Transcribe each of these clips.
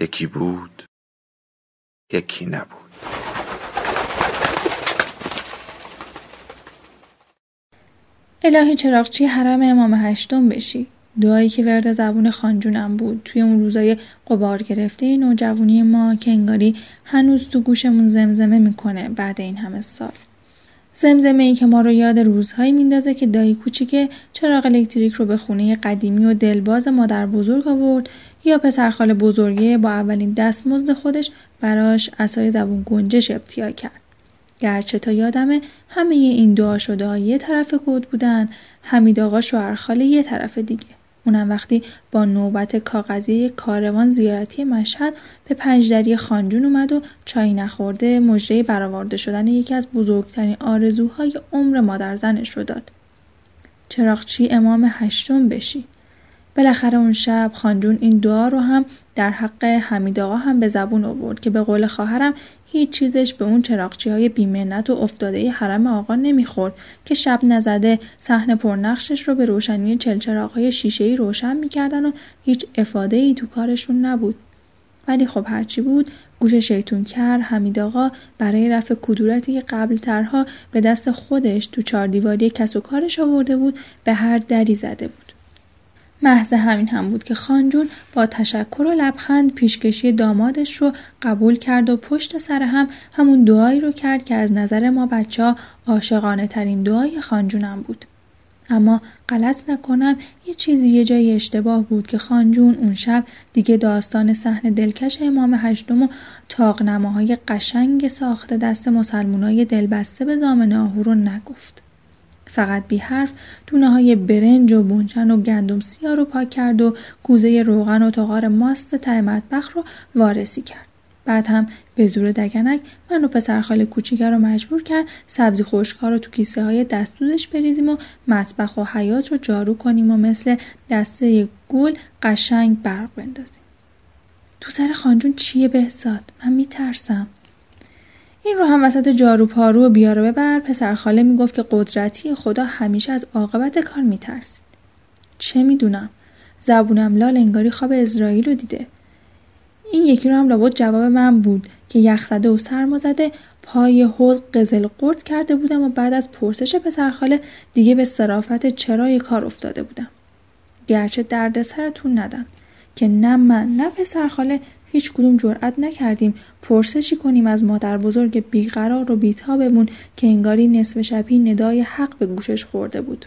یکی بود یکی نبود. الهی چراغچی حرم امام هشتم بشی. دعایی که ورد زبون خانجونم بود. توی اون روزای قبار گرفته نوجوانی ما که انگاری هنوز تو گوشمون زمزمه می‌کنه بعد این همه سال. زمزمه ای که ما رو یاد روزهایی میندازه که دایی کوچیک چراغ الکتریک رو به خونه قدیمی و دلباز مادر بزرگ آورد یا پسرخال بزرگه با اولین دستمزد خودش براش اسای زبون گنجش ابتیا کرد. گرچه تا یادمه همه این دعا شده یه طرف کود بودن حمید آقا شوهرخاله یه طرف دیگه. اونم وقتی با نوبت کاغذی کاروان زیارتی مشهد به پنجدری خانجون اومد و چای نخورده مجره برآورده شدن یکی از بزرگترین آرزوهای عمر مادر زنش رو داد. چراغچی امام هشتم بشی. بالاخره اون شب خانجون این دعا رو هم در حق حمید آقا هم به زبون آورد که به قول خواهرم هیچ چیزش به اون چراغچی های بیمنت و افتاده حرم آقا نمی‌خورد که شب نزده صحنه پرنقشش رو به روشنی چلچراغ های شیشه ای روشن می‌کردن و هیچ افاده ای تو کارشون نبود. ولی خب هرچی بود گوش شیطون کر حمید آقا برای رفع کدورتی که قبل ترها به دست خودش تو چار دیواری کس و کارش آورده بود به هر دری زده بود. محض همین هم بود که خانجون با تشکر و لبخند پیشکشی دامادش رو قبول کرد و پشت سر هم همون دعایی رو کرد که از نظر ما بچه ها عاشقانه ترین دعای خانجونم بود. اما غلط نکنم یه چیزی یه جای اشتباه بود که خانجون اون شب دیگه داستان صحنه دلکش امام هشتم و تاقنماهای قشنگ ساخته دست مسلمونای دلبسته به زامن آهو رو نگفت. فقط بی حرف دونه های برنج و بونچن و گندم سیاه رو پاک کرد و کوزه روغن و تغار ماست ته مطبخ رو وارسی کرد. بعد هم به زور دگنک من و پسرخال کوچیکه رو مجبور کرد سبزی خشکها رو تو کیسه های دستوزش بریزیم و مطبخ و حیات رو جارو کنیم و مثل دسته گل قشنگ برق بندازیم. تو سر خانجون چیه بهزاد؟ من میترسم. این رو هم وسط جارو پارو و بیارو ببر. پسر خاله می‌گفت که قدرتی خدا همیشه از عاقبت کار میترسید چه می‌دونم؟ زبونم لال انگاری خواب اسرائیل رو دیده. این یکی رو هم لابد جواب من بود که یخ زده و سرما زده پای حوض قزل قرد کرده بودم و بعد از پرسش پسرخاله دیگه به صرافت چرای کار افتاده بودم. گرچه درد سرتون ندم که نه من نه پسرخاله هیچ کدوم جرأت نکردیم پرسشی کنیم از مادر بزرگ بیقرار و بیتابمون که انگاری نصف شبی ندای حق به گوشش خورده بود.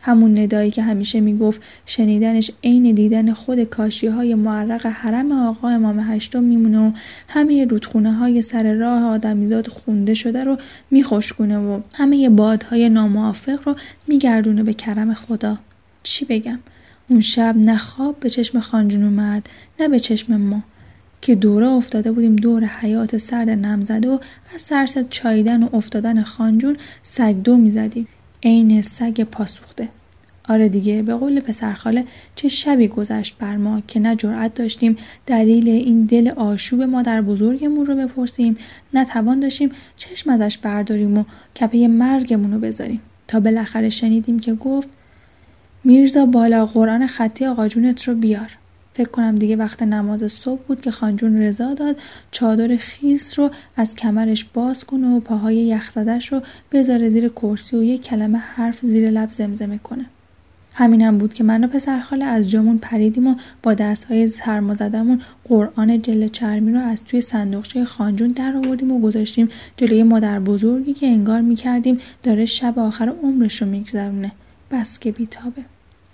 همون ندایی که همیشه می‌گفت شنیدنش عین دیدن خود کاشی های معرق حرم آقا امام هشتم میمونه و همه رودخونه های سر راه آدمیزاد خونده شده رو میخشکونه و همه بادهای ناموافق رو میگردونه به کرم خدا. چی بگم؟ اون شب نه خواب به چشم خانجون اومد نه به چشم ما. که دوره افتاده بودیم دور حیات سرد نمزده و از سرس چاییدن و افتادن خانجون سگ دو می‌زدیم عین سگ پاسوخته آره دیگه به قول پسرخاله چه شبی گذشت بر ما که نه جرأت داشتیم دلیل این دل آشوب مادر بزرگمون رو بپرسیم نه توان داشتیم چشم ازش برداریم و کپه مرگمون رو بذاریم. تا بالاخره شنیدیم که گفت میرزا بالا قرآن خطی آقا جونت رو بیار. فکر کنم دیگه وقت نماز صبح بود که خانجون رضا داد. چادر خیس رو از کمرش باز کنه و پاهای یخزدش رو بذاره زیر کرسی و یک کلمه حرف زیر لب زمزمه کنه. همینم هم بود که من و پسرخاله از جامون پریدیم و با دستهای سرمازدمون قرآن جل چرمی رو از توی صندوقچه خانجون در آوردیم و گذاشتیم جلوی مادر بزرگی که انگار می‌کردیم داره شب آخر عمرش رو میگذرونه. بس که بیتابه.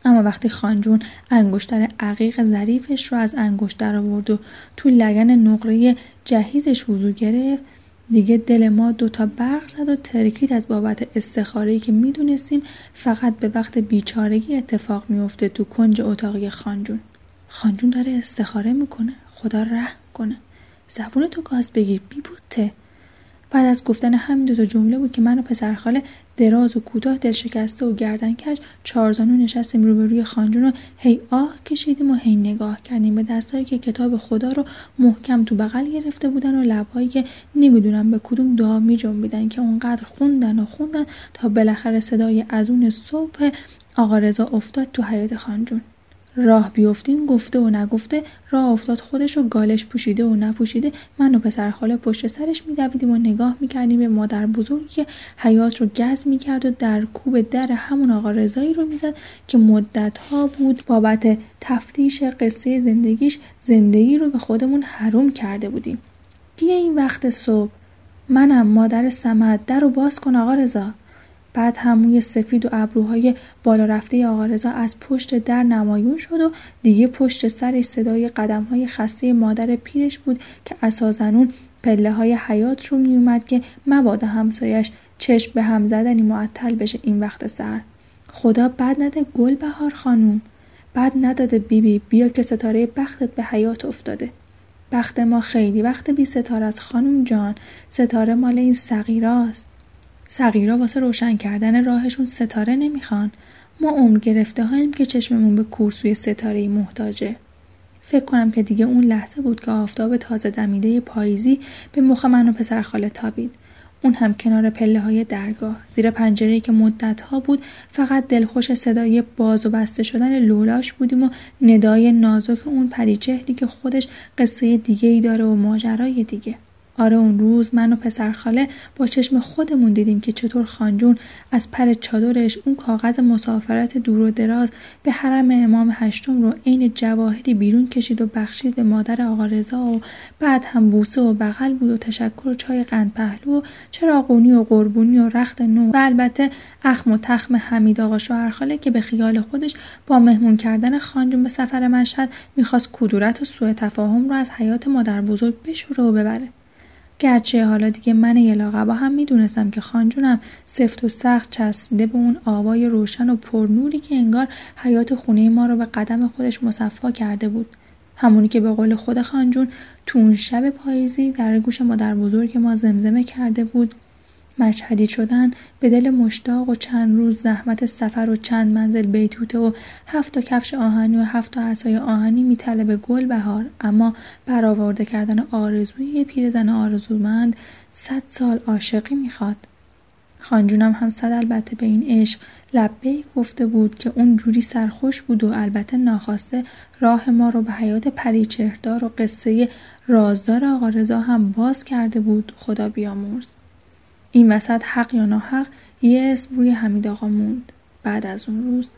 اما وقتی خانجون انگشتر عقیق ظریفش رو از انگشت در آورد و تو لگن نقره جهیزش وضو گرفت دیگه دل ما دوتا برق زد و ترکید از بابت استخاره که می‌دونستیم فقط به وقت بیچارگی اتفاق میفته تو کنج اتاقی خانجون خانجون داره استخاره می‌کنه خدا رحم کنه. زبون تو گاز بگیر بی بوته بعد از گفتن همین دوتا جمله بود که من و پسرخاله دراز و کوتاه دل شکسته و گردن کش چارزانو نشستیم روبروی خانجون و هی آه کشیدیم و هی نگاه کردیم به دستهایی که کتاب خدا رو محکم تو بغل گرفته بودن و لبهایی که نمی‌دونم به کدوم دعا می جنبیدن که اونقدر خوندن و خوندن تا بالاخره صدای از اون صبح آقا رضا افتاد تو حیات خانجون. راه بیفتین گفته و نگفته راه افتاد خودش و گالش پوشیده و نپوشیده. من و پسر خاله پشت سرش میدویدیم و نگاه می‌کردیم به مادر بزرگی که حیات رو گز می‌کرد و در کوب در همون آقا رضایی رو می‌زد که مدت ها بود بابت تفتیش قصه زندگیش زندگی رو به خودمون حروم کرده بودیم. بیا این وقت صبح. منم مادر سمت در رو باز کن آقا رضا. بعد هموی سفید و ابروهای بالا رفته آقا از پشت در نمایون شد و دیگه پشت سرش صدای قدم های خسته مادر پیرش بود که اساسنون پله های حیات رو میومد که مبادا همسایش چشم به هم زدنی معطل بشه این وقت سر. خدا بد نده گل بهار خانوم. بد نداده بیبی بی بیا که ستاره بختت به حیات افتاده. بخت ما خیلی وقت بی ستاره از خانوم جان. ستاره مال این صغیراست. صغیرا واسه روشن کردن راهشون ستاره نمی‌خوان. ما عمر گرفته هاییم که چشممون به کورسوی ستاره محتاجه. فکر کنم که دیگه اون لحظه بود که آفتاب تازه دمیده پاییزی به مخ من و پسر خاله تابید. اون هم کنار پله های درگاه. زیر پنجره که مدت ها بود فقط دلخوش صدای باز و بسته شدن لولاش بودیم و ندای نازک اون پریچهری که خودش قصه دیگه ای داره و ماجرای دیگه. آره اون روز من و پسرخاله با چشم خودمون دیدیم که چطور خانجون از پر چادرش اون کاغذ مسافرت دور و دراز به حرم امام هشتم رو عین جواهری بیرون کشید و بخشید به مادر آقا رضا و بعد هم بوسه و بغل بود و تشکر و چای قند پهلو و چراغونی و قربونی و رخت نو. و البته اخم و تخم حمید آقا شوهرخاله که به خیال خودش با مهمون کردن خانجون به سفر مشهد می‌خواست کدورت و سوء تفاهم رو از حیات مادر بزرگ بشوره و ببره. گرچه حالا دیگه من یلاقبا هم می‌دونستم که خانجونم سفت و سخت چسبیده به اون آوای روشن و پرنوری که انگار حیات خونه ما رو به قدم خودش مصفا کرده بود. همونی که به قول خود خانجون تو اون شب پاییزی در گوش مادر بزرگ ما زمزمه کرده بود. مشهدی شدن به دل مشتاق و چند روز زحمت سفر و چند منزل بیتوته و هفت تا کفش آهنی و هفت تا عصای آهنی میطلب به گل بهار. اما برآورده کردن آرزوی پیرزن آرزومند صد سال عاشقی می‌خواد. خانجونم هم صد البته به این عشق لبه گفته بود که اون جوری سرخوش بود و البته ناخواسته راه ما رو به حیات پریچهردار و قصه رازدار آقا رضا هم باز کرده بود. خدا بیامرز. این وسط حق یا ناحق یه اسم روی حمید آقا موند. بعد از اون روز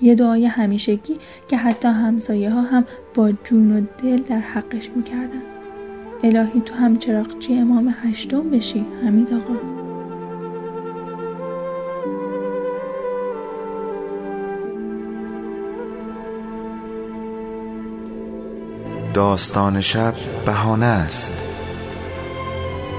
یه دعای همیشگی که حتی همسایه ها هم با جون و دل در حقش می‌کردن. الهی تو هم چراغچی امام هشتم بشی حمید آقا. داستان شب بهانه است.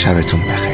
شبتون بخیر.